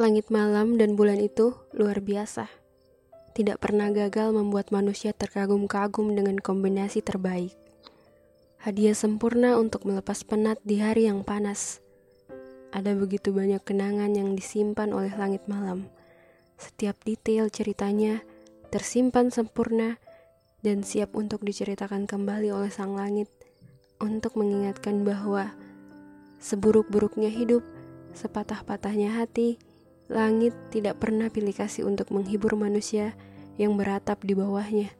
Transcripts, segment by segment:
Langit malam dan bulan itu luar biasa. Tidak pernah gagal membuat manusia terkagum-kagum dengan kombinasi terbaik. Hadiah sempurna untuk melepas penat di hari yang panas. Ada begitu banyak kenangan yang disimpan oleh langit malam. Setiap detail ceritanya tersimpan sempurna dan siap untuk diceritakan kembali oleh sang langit untuk mengingatkan bahwa seburuk-buruknya hidup, sepatah-patahnya hati, Langit tidak pernah pilih kasih untuk menghibur manusia yang beratap di bawahnya.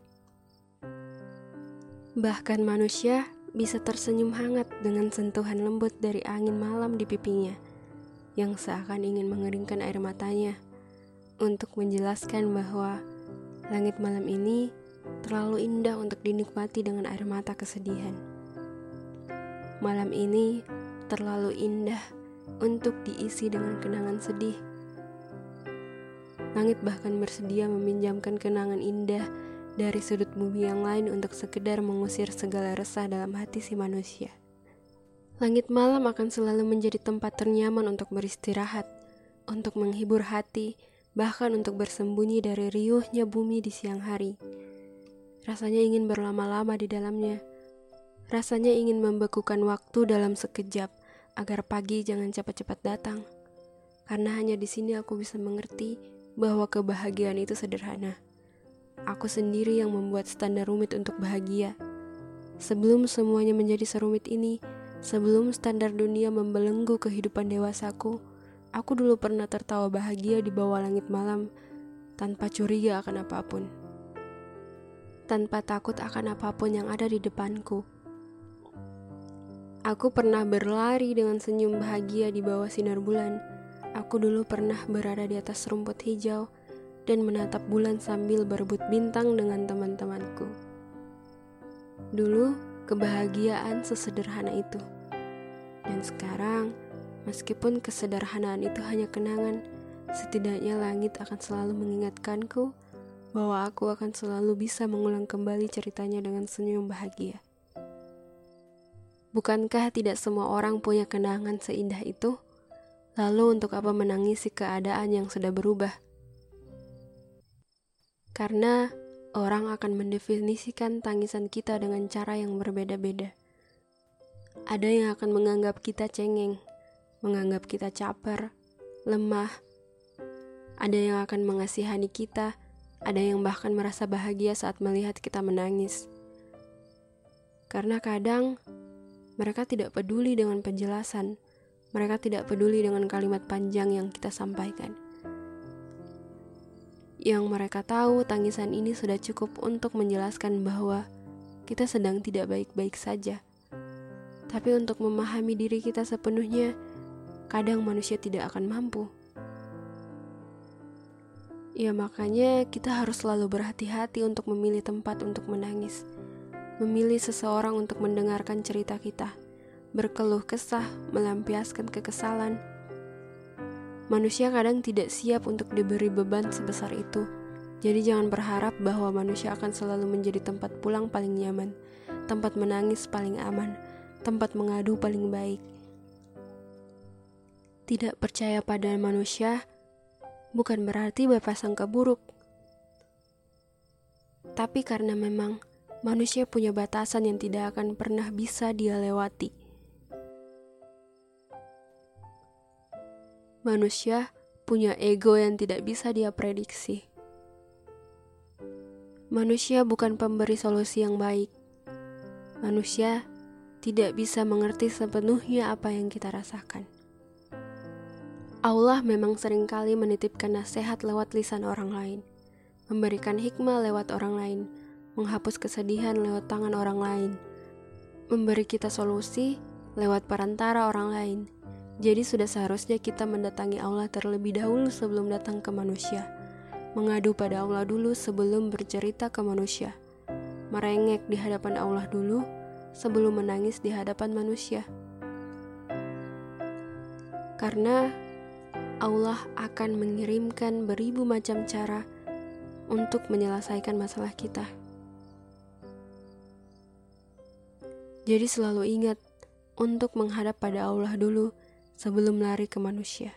Bahkan manusia bisa tersenyum hangat dengan sentuhan lembut dari angin malam di pipinya, yang seakan ingin mengeringkan air matanya untuk menjelaskan bahwa langit malam ini terlalu indah untuk dinikmati dengan air mata kesedihan. Malam ini terlalu indah untuk diisi dengan kenangan sedih Langit bahkan bersedia meminjamkan kenangan indah dari sudut bumi yang lain untuk sekedar mengusir segala resah dalam hati si manusia. Langit malam akan selalu menjadi tempat ternyaman untuk beristirahat, untuk menghibur hati, bahkan untuk bersembunyi dari riuhnya bumi di siang hari. Rasanya ingin berlama-lama di dalamnya. Rasanya ingin membekukan waktu dalam sekejap agar pagi jangan cepat-cepat datang. Karena hanya di sini aku bisa mengerti bahwa kebahagiaan itu sederhana. Aku sendiri yang membuat standar rumit untuk bahagia. Sebelum semuanya menjadi serumit ini, sebelum standar dunia membelenggu kehidupan dewasaku, aku dulu pernah tertawa bahagia di bawah langit malam tanpa curiga akan apa pun. Tanpa takut akan apa pun yang ada di depanku. Aku pernah berlari dengan senyum bahagia di bawah sinar bulan Aku dulu pernah berada di atas rumput hijau dan menatap bulan sambil berebut bintang dengan teman-temanku. Dulu, kebahagiaan sesederhana itu. Dan sekarang, meskipun kesederhanaan itu hanya kenangan, setidaknya langit akan selalu mengingatkanku bahwa aku akan selalu bisa mengulang kembali ceritanya dengan senyum bahagia. Bukankah tidak semua orang punya kenangan seindah itu? Lalu untuk apa menangisi keadaan yang sudah berubah? Karena orang akan mendefinisikan tangisan kita dengan cara yang berbeda-beda. Ada yang akan menganggap kita cengeng, menganggap kita caper, lemah. Ada yang akan mengasihani kita, ada yang bahkan merasa bahagia saat melihat kita menangis. Karena kadang mereka tidak peduli dengan penjelasan mereka tidak peduli dengan kalimat panjang yang kita sampaikan. Yang mereka tahu, tangisan ini sudah cukup untuk menjelaskan bahwa kita sedang tidak baik-baik saja. Tapi untuk memahami diri kita sepenuhnya, kadang manusia tidak akan mampu. Ya makanya kita harus selalu berhati-hati untuk memilih tempat untuk menangis. Memilih seseorang untuk mendengarkan cerita kita berkeluh kesah, melampiaskan kekesalan. Manusia kadang tidak siap untuk diberi beban sebesar itu. Jadi jangan berharap bahwa manusia akan selalu menjadi tempat pulang paling nyaman, tempat menangis paling aman, tempat mengadu paling baik. Tidak percaya pada manusia bukan berarti berprasangka buruk. Tapi karena memang manusia punya batasan yang tidak akan pernah bisa dia lewati. Manusia punya ego yang tidak bisa dia prediksi. Manusia bukan pemberi solusi yang baik. Manusia tidak bisa mengerti sepenuhnya apa yang kita rasakan. Allah memang sering kali menitipkan nasihat lewat lisan orang lain, memberikan hikmah lewat orang lain, menghapus kesedihan lewat tangan orang lain, memberi kita solusi lewat perantara orang lain, jadi sudah seharusnya kita mendatangi Allah terlebih dahulu sebelum datang ke manusia. Mengadu pada Allah dulu sebelum bercerita ke manusia. Merengek di hadapan Allah dulu sebelum menangis di hadapan manusia. Karena Allah akan mengirimkan beribu macam cara untuk menyelesaikan masalah kita. Jadi selalu ingat untuk menghadap pada Allah dulu sebelum lari ke manusia.